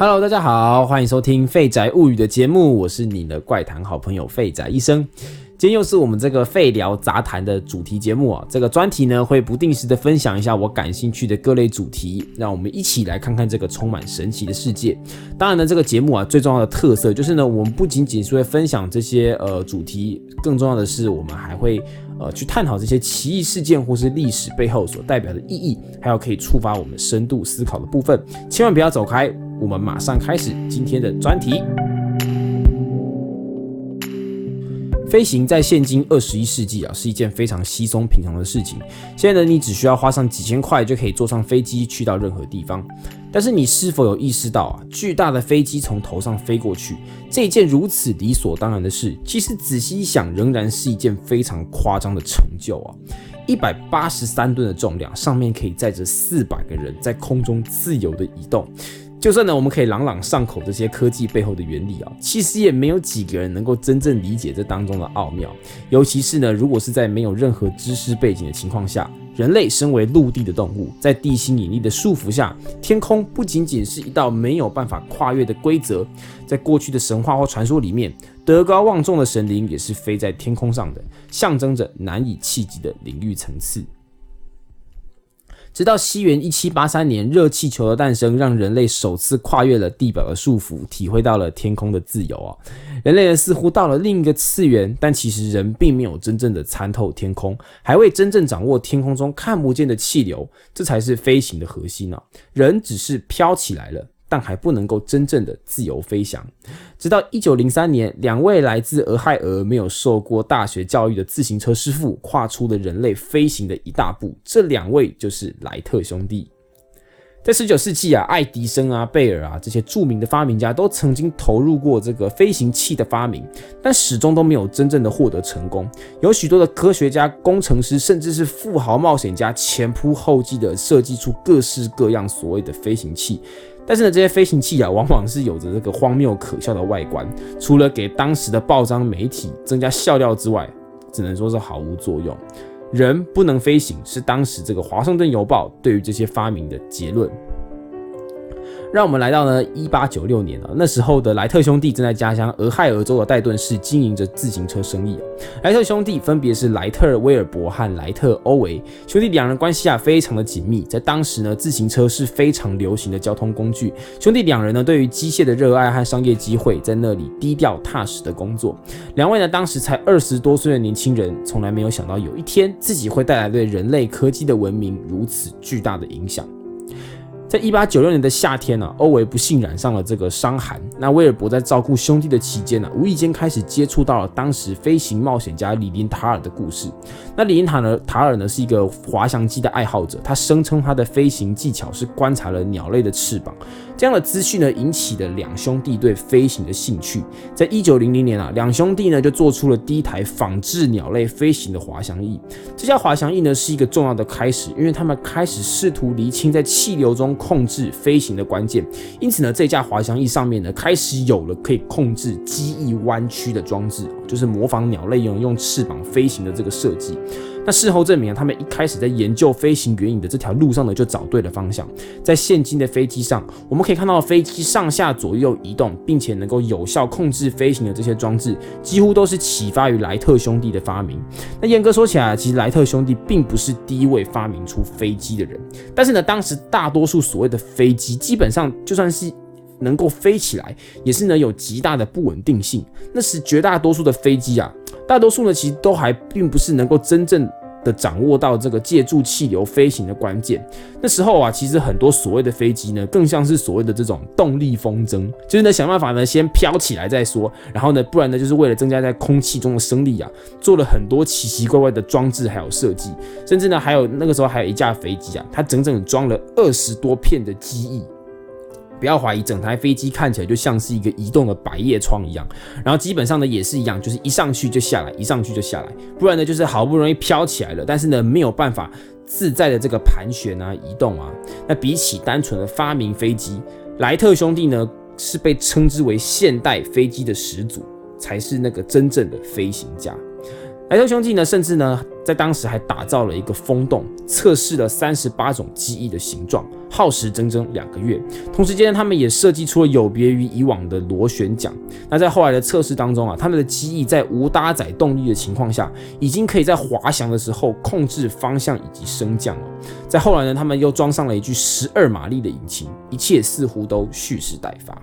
Hello，大家好，欢迎收听《废宅物语》的节目，我是你的怪谈好朋友废宅医生。今天又是我们这个废聊杂谈的主题节目啊，这个专题呢会不定时的分享一下我感兴趣的各类主题，让我们一起来看看这个充满神奇的世界。当然呢，这个节目啊最重要的特色就是呢，我们不仅仅是会分享这些呃主题，更重要的是我们还会呃去探讨这些奇异事件或是历史背后所代表的意义，还有可以触发我们深度思考的部分。千万不要走开，我们马上开始今天的专题。飞行在现今二十一世纪啊，是一件非常稀松平常的事情。现在呢，你只需要花上几千块就可以坐上飞机去到任何地方。但是你是否有意识到啊，巨大的飞机从头上飞过去这件如此理所当然的事，其实仔细一想，仍然是一件非常夸张的成就啊！一百八十三吨的重量，上面可以载着四百个人在空中自由的移动。就算呢，我们可以朗朗上口这些科技背后的原理啊，其实也没有几个人能够真正理解这当中的奥妙。尤其是呢，如果是在没有任何知识背景的情况下，人类身为陆地的动物，在地心引力的束缚下，天空不仅仅是一道没有办法跨越的规则。在过去的神话或传说里面，德高望重的神灵也是飞在天空上的，象征着难以企及的领域层次。直到西元一七八三年，热气球的诞生，让人类首次跨越了地表的束缚，体会到了天空的自由啊！人类呢似乎到了另一个次元，但其实人并没有真正的参透天空，还未真正掌握天空中看不见的气流，这才是飞行的核心啊！人只是飘起来了。但还不能够真正的自由飞翔。直到一九零三年，两位来自俄亥俄、没有受过大学教育的自行车师傅，跨出了人类飞行的一大步。这两位就是莱特兄弟。在十九世纪啊，爱迪生啊、贝尔啊这些著名的发明家都曾经投入过这个飞行器的发明，但始终都没有真正的获得成功。有许多的科学家、工程师，甚至是富豪冒险家，前仆后继的设计出各式各样所谓的飞行器。但是呢，这些飞行器啊，往往是有着这个荒谬可笑的外观，除了给当时的报章媒体增加笑料之外，只能说是毫无作用。人不能飞行，是当时这个《华盛顿邮报》对于这些发明的结论。让我们来到呢一八九六年啊，那时候的莱特兄弟正在家乡俄亥俄州的戴顿市经营着自行车生意莱特兄弟分别是莱特威尔伯和莱特欧维兄弟，两人关系啊非常的紧密。在当时呢，自行车是非常流行的交通工具。兄弟两人呢，对于机械的热爱和商业机会，在那里低调踏实的工作。两位呢，当时才二十多岁的年轻人，从来没有想到有一天自己会带来对人类科技的文明如此巨大的影响。在一八九六年的夏天呢，欧维不幸染上了这个伤寒。那威尔伯在照顾兄弟的期间呢，无意间开始接触到了当时飞行冒险家李林塔尔的故事。那李林塔呢，塔尔呢是一个滑翔机的爱好者，他声称他的飞行技巧是观察了鸟类的翅膀。这样的资讯呢，引起了两兄弟对飞行的兴趣。在一九零零年啊，两兄弟呢就做出了第一台仿制鸟类飞行的滑翔翼。这架滑翔翼呢是一个重要的开始，因为他们开始试图厘清在气流中控制飞行的关键。因此呢，这架滑翔翼上面呢开始有了可以控制机翼弯曲的装置，就是模仿鸟类用用翅膀飞行的这个设计。那事后证明啊，他们一开始在研究飞行原影的这条路上呢，就找对了方向。在现今的飞机上，我们可以看到飞机上下左右移动，并且能够有效控制飞行的这些装置，几乎都是启发于莱特兄弟的发明。那严格说起来，其实莱特兄弟并不是第一位发明出飞机的人。但是呢，当时大多数所谓的飞机，基本上就算是能够飞起来，也是呢有极大的不稳定性。那时绝大多数的飞机啊，大多数呢其实都还并不是能够真正。的掌握到这个借助气流飞行的关键，那时候啊，其实很多所谓的飞机呢，更像是所谓的这种动力风筝，就是呢想办法呢先飘起来再说，然后呢，不然呢就是为了增加在空气中的升力啊，做了很多奇奇怪怪的装置还有设计，甚至呢还有那个时候还有一架飞机啊，它整整装了二十多片的机翼。不要怀疑，整台飞机看起来就像是一个移动的百叶窗一样，然后基本上呢也是一样，就是一上去就下来，一上去就下来，不然呢就是好不容易飘起来了，但是呢没有办法自在的这个盘旋啊、移动啊。那比起单纯的发明飞机，莱特兄弟呢是被称之为现代飞机的始祖，才是那个真正的飞行家。莱特兄弟呢，甚至呢。在当时还打造了一个风洞，测试了三十八种机翼的形状，耗时整整两个月。同时间，他们也设计出了有别于以往的螺旋桨。那在后来的测试当中啊，他们的机翼在无搭载动力的情况下，已经可以在滑翔的时候控制方向以及升降了。在后来呢，他们又装上了一具十二马力的引擎，一切似乎都蓄势待发。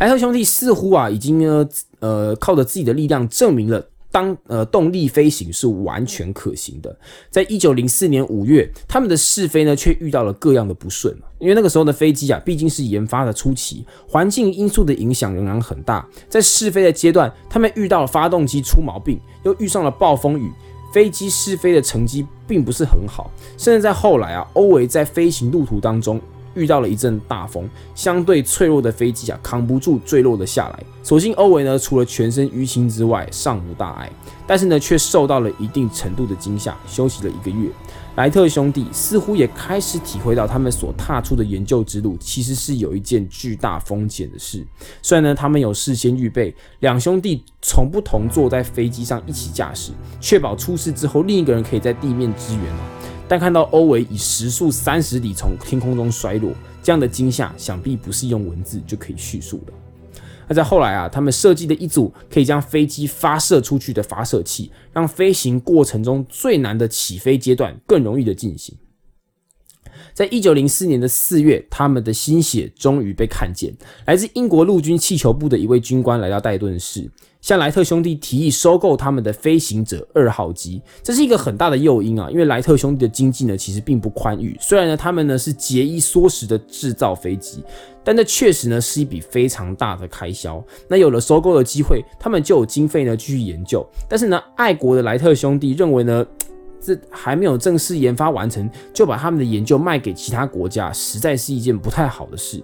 莱特兄弟似乎啊，已经呢，呃，靠着自己的力量证明了，当呃动力飞行是完全可行的。在一九零四年五月，他们的试飞呢，却遇到了各样的不顺因为那个时候的飞机啊，毕竟是研发的初期，环境因素的影响仍然很大。在试飞的阶段，他们遇到了发动机出毛病，又遇上了暴风雨，飞机试飞的成绩并不是很好。甚至在后来啊，欧维在飞行路途当中。遇到了一阵大风，相对脆弱的飞机啊，扛不住坠落了下来。所幸欧维呢，除了全身淤青之外，尚无大碍，但是呢，却受到了一定程度的惊吓，休息了一个月。莱特兄弟似乎也开始体会到，他们所踏出的研究之路，其实是有一件巨大风险的事。虽然呢，他们有事先预备，两兄弟从不同坐在飞机上一起驾驶，确保出事之后，另一个人可以在地面支援哦。但看到欧维以时速三十里从天空中摔落，这样的惊吓想必不是用文字就可以叙述的。那在后来啊，他们设计的一组可以将飞机发射出去的发射器，让飞行过程中最难的起飞阶段更容易的进行。在一九零四年的四月，他们的心血终于被看见。来自英国陆军气球部的一位军官来到戴顿市。向莱特兄弟提议收购他们的飞行者二号机，这是一个很大的诱因啊，因为莱特兄弟的经济呢其实并不宽裕。虽然呢他们呢是节衣缩食的制造飞机，但这确实呢是一笔非常大的开销。那有了收购的机会，他们就有经费呢继续研究。但是呢，爱国的莱特兄弟认为呢，这还没有正式研发完成，就把他们的研究卖给其他国家，实在是一件不太好的事。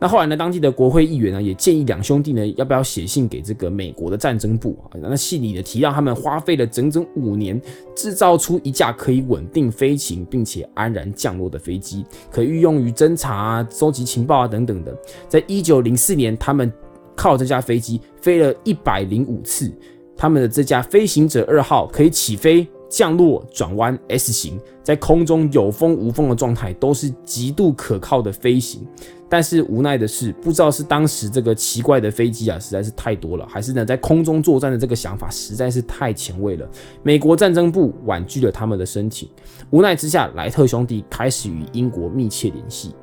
那后来呢？当地的国会议员呢，也建议两兄弟呢，要不要写信给这个美国的战争部啊？那信里呢提到，他们花费了整整五年，制造出一架可以稳定飞行并且安然降落的飞机，可以用于侦查啊、收集情报啊等等的。在一九零四年，他们靠这架飞机飞了一百零五次，他们的这架飞行者二号可以起飞。降落、转弯 S 型，在空中有风无风的状态，都是极度可靠的飞行。但是无奈的是，不知道是当时这个奇怪的飞机啊，实在是太多了，还是呢在空中作战的这个想法实在是太前卫了。美国战争部婉拒了他们的申请。无奈之下，莱特兄弟开始与英国密切联系。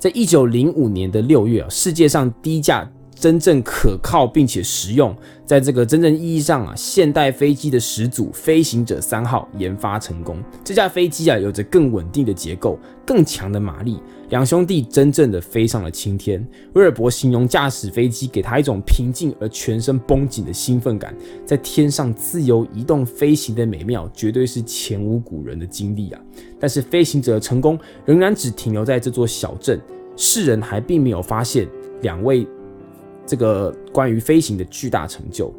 在一九零五年的六月啊，世界上第一架。真正可靠并且实用，在这个真正意义上啊，现代飞机的始祖飞行者三号研发成功。这架飞机啊，有着更稳定的结构、更强的马力，两兄弟真正的飞上了青天。威尔伯形容驾驶飞机给他一种平静而全身绷紧的兴奋感，在天上自由移动飞行的美妙，绝对是前无古人的经历啊！但是飞行者的成功仍然只停留在这座小镇，世人还并没有发现两位。这个关于飞行的巨大成就，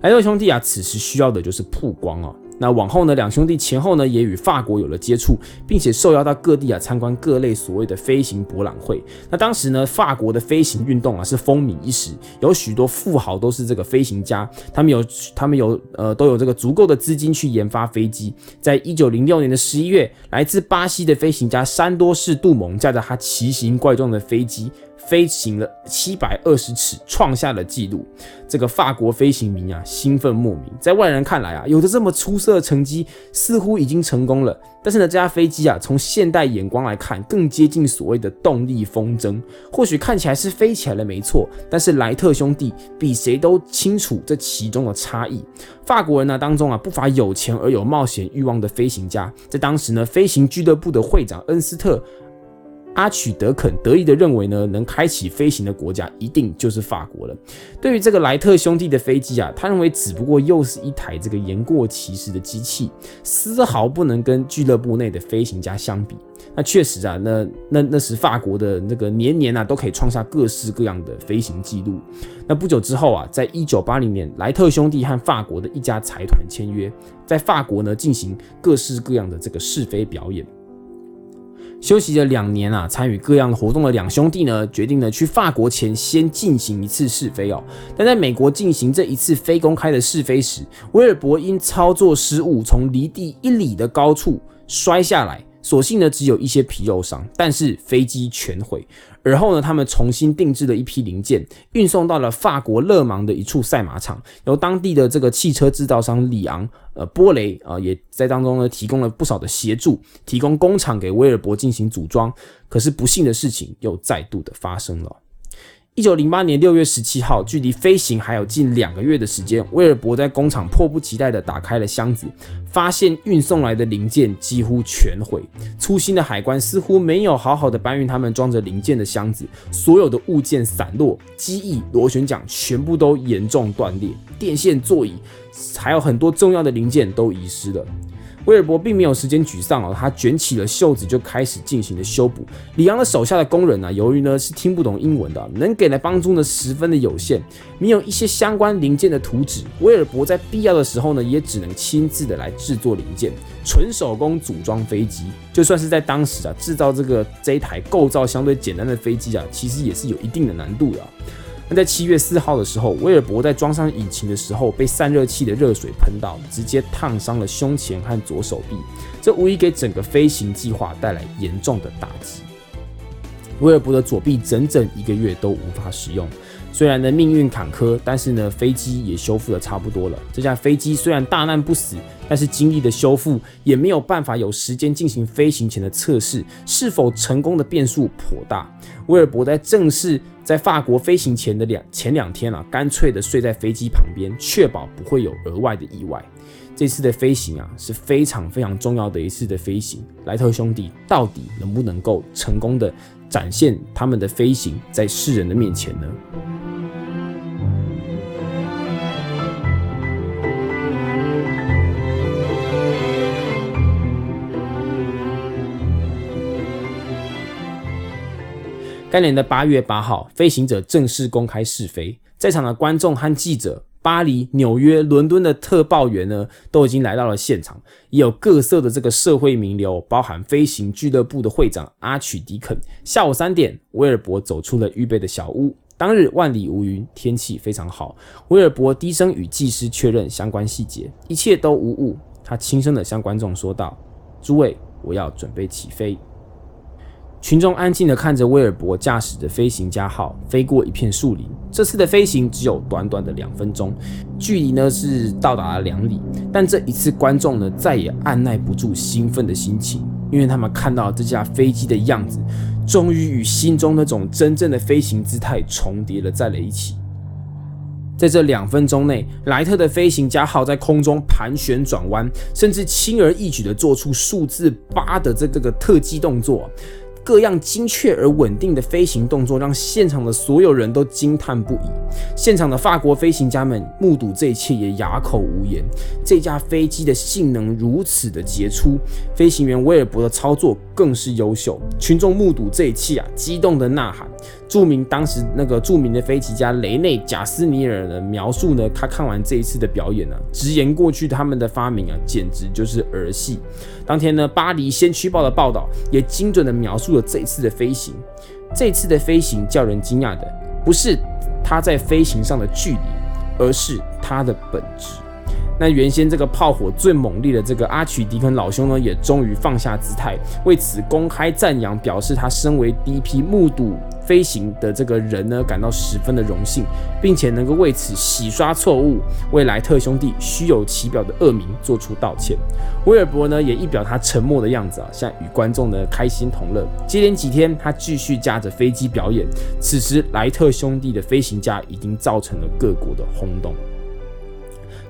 莱特兄弟啊，此时需要的就是曝光啊。那往后呢，两兄弟前后呢也与法国有了接触，并且受邀到各地啊参观各类所谓的飞行博览会。那当时呢，法国的飞行运动啊是风靡一时，有许多富豪都是这个飞行家，他们有他们有呃都有这个足够的资金去研发飞机。在一九零六年的十一月，来自巴西的飞行家山多士杜蒙驾着他奇形怪状的飞机。飞行了七百二十尺，创下了纪录。这个法国飞行迷啊，兴奋莫名。在外人看来啊，有着这么出色的成绩，似乎已经成功了。但是呢，这架飞机啊，从现代眼光来看，更接近所谓的动力风筝。或许看起来是飞起来了，没错。但是莱特兄弟比谁都清楚这其中的差异。法国人呢当中啊，不乏有钱而有冒险欲望的飞行家。在当时呢，飞行俱乐部的会长恩斯特。阿曲德肯得意地认为呢，能开启飞行的国家一定就是法国了。对于这个莱特兄弟的飞机啊，他认为只不过又是一台这个言过其实的机器，丝毫不能跟俱乐部内的飞行家相比。那确实啊，那那那时法国的那个年年啊都可以创下各式各样的飞行记录。那不久之后啊，在一九八零年，莱特兄弟和法国的一家财团签约，在法国呢进行各式各样的这个试飞表演。休息了两年啊，参与各样活动的两兄弟呢，决定呢去法国前先进行一次试飞哦。但在美国进行这一次非公开的试飞时，威尔伯因操作失误，从离地一里的高处摔下来。所幸呢，只有一些皮肉伤，但是飞机全毁。而后呢，他们重新定制了一批零件，运送到了法国勒芒的一处赛马场，由当地的这个汽车制造商里昂呃波雷啊，也在当中呢提供了不少的协助，提供工厂给威尔伯进行组装。可是不幸的事情又再度的发生了。一九零八年六月十七号，距离飞行还有近两个月的时间，威尔伯在工厂迫不及待地打开了箱子，发现运送来的零件几乎全毁。粗心的海关似乎没有好好的搬运他们装着零件的箱子，所有的物件散落，机翼、螺旋桨全部都严重断裂，电线、座椅，还有很多重要的零件都遗失了。威尔伯并没有时间沮丧哦，他卷起了袖子就开始进行了修补。里昂的手下的工人呢，由于呢是听不懂英文的，能给的帮助呢十分的有限，没有一些相关零件的图纸。威尔伯在必要的时候呢，也只能亲自的来制作零件，纯手工组装飞机。就算是在当时啊，制造这个这一台构造相对简单的飞机啊，其实也是有一定的难度的。在七月四号的时候，威尔伯在装上引擎的时候，被散热器的热水喷到，直接烫伤了胸前和左手臂，这无疑给整个飞行计划带来严重的打击。威尔伯的左臂整整一个月都无法使用。虽然呢命运坎坷，但是呢飞机也修复的差不多了。这架飞机虽然大难不死，但是经历的修复也没有办法有时间进行飞行前的测试，是否成功的变数颇大。威尔伯在正式在法国飞行前的两前两天啊，干脆的睡在飞机旁边，确保不会有额外的意外。这次的飞行啊是非常非常重要的一次的飞行，莱特兄弟到底能不能够成功的展现他们的飞行在世人的面前呢？该年的八月八号，飞行者正式公开试飞，在场的观众和记者，巴黎、纽约、伦敦的特报员呢，都已经来到了现场，也有各色的这个社会名流，包含飞行俱乐部的会长阿曲迪肯。下午三点，威尔伯走出了预备的小屋。当日万里无云，天气非常好。威尔伯低声与技师确认相关细节，一切都无误。他轻声的向观众说道：“诸位，我要准备起飞。”群众安静地看着威尔伯驾驶着飞行家号飞过一片树林。这次的飞行只有短短的两分钟，距离呢是到达了两里。但这一次，观众呢再也按耐不住兴奋的心情，因为他们看到这架飞机的样子，终于与心中那种真正的飞行姿态重叠了在了一起。在这两分钟内，莱特的飞行家号在空中盘旋转弯，甚至轻而易举地做出数字八的这这个特技动作。各样精确而稳定的飞行动作，让现场的所有人都惊叹不已。现场的法国飞行家们目睹这一切，也哑口无言。这架飞机的性能如此的杰出，飞行员威尔伯的操作更是优秀。群众目睹这一切啊，激动的呐喊。著名当时那个著名的飞行家雷内贾斯尼尔的描述呢，他看完这一次的表演呢，直言过去他们的发明啊，简直就是儿戏。当天呢，巴黎先驱报的报道也精准的描述了这一次的飞行。这次的飞行叫人惊讶的，不是它在飞行上的距离，而是它的本质。那原先这个炮火最猛烈的这个阿曲迪肯老兄呢，也终于放下姿态，为此公开赞扬，表示他身为第一批目睹飞行的这个人呢，感到十分的荣幸，并且能够为此洗刷错误，为莱特兄弟虚有其表的恶名做出道歉。威尔伯呢，也一表他沉默的样子啊，像与观众呢开心同乐。接连几天，他继续驾着飞机表演。此时，莱特兄弟的飞行家已经造成了各国的轰动。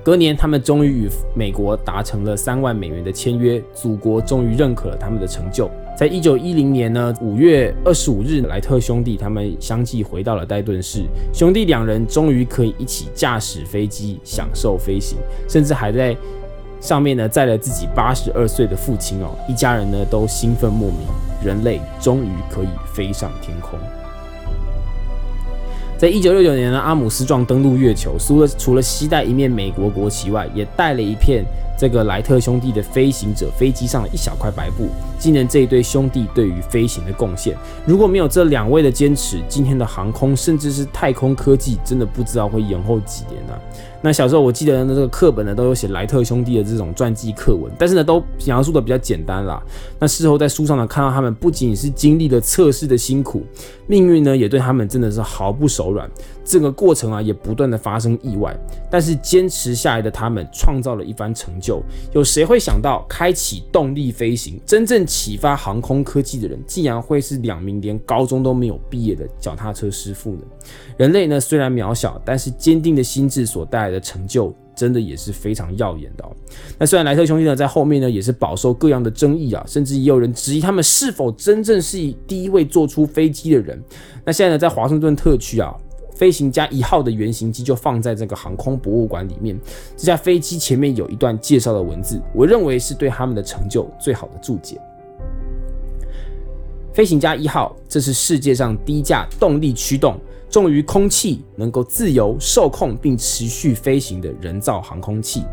隔年，他们终于与美国达成了三万美元的签约，祖国终于认可了他们的成就。在一九一零年呢五月二十五日，莱特兄弟他们相继回到了戴顿市，兄弟两人终于可以一起驾驶飞机，享受飞行，甚至还在上面呢载了自己八十二岁的父亲哦，一家人呢都兴奋莫名，人类终于可以飞上天空。在一九六九年呢，阿姆斯壮登陆月球，除了除了携带一面美国国旗外，也带了一片这个莱特兄弟的飞行者飞机上的一小块白布，纪念这一对兄弟对于飞行的贡献。如果没有这两位的坚持，今天的航空甚至是太空科技，真的不知道会延后几年呢。那小时候我记得那个课本呢都有写莱特兄弟的这种传记课文，但是呢都描述的比较简单啦。那事后在书上呢看到他们不仅是经历了测试的辛苦，命运呢也对他们真的是毫不手软。这个过程啊也不断的发生意外，但是坚持下来的他们创造了一番成就。有谁会想到开启动力飞行，真正启发航空科技的人，竟然会是两名连高中都没有毕业的脚踏车师傅呢？人类呢虽然渺小，但是坚定的心智所带来的成就，真的也是非常耀眼的哦。那虽然莱特兄弟呢在后面呢也是饱受各样的争议啊，甚至也有人质疑他们是否真正是以第一位做出飞机的人。那现在呢在华盛顿特区啊。飞行家一号的原型机就放在这个航空博物馆里面。这架飞机前面有一段介绍的文字，我认为是对他们的成就最好的注解。飞行家一号，这是世界上第一架动力驱动、重于空气、能够自由受控并持续飞行的人造航空器。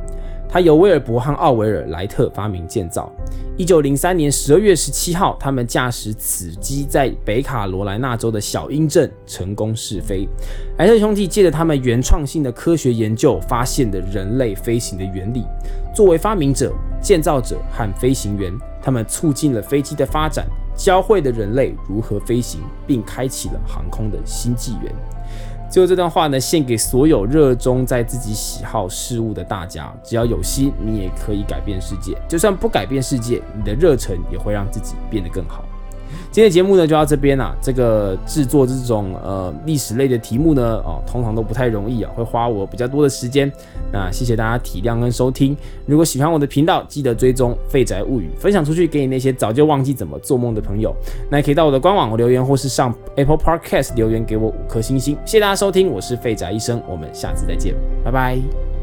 它由威尔伯和奥维尔莱特发明建造。一九零三年十二月十七号，他们驾驶此机在北卡罗来纳州的小鹰镇成功试飞。莱特兄弟借着他们原创性的科学研究，发现的人类飞行的原理。作为发明者、建造者和飞行员，他们促进了飞机的发展，教会了人类如何飞行，并开启了航空的新纪元。最后这段话呢，献给所有热衷在自己喜好事物的大家。只要有心，你也可以改变世界；就算不改变世界，你的热忱也会让自己变得更好。今天节目呢就到这边啦。这个制作这种呃历史类的题目呢，哦，通常都不太容易啊，会花我比较多的时间。那谢谢大家体谅跟收听。如果喜欢我的频道，记得追踪《废宅物语》，分享出去给你那些早就忘记怎么做梦的朋友。那可以到我的官网留言，或是上 Apple Podcast 留言给我五颗星星。谢谢大家收听，我是废宅医生，我们下次再见，拜拜。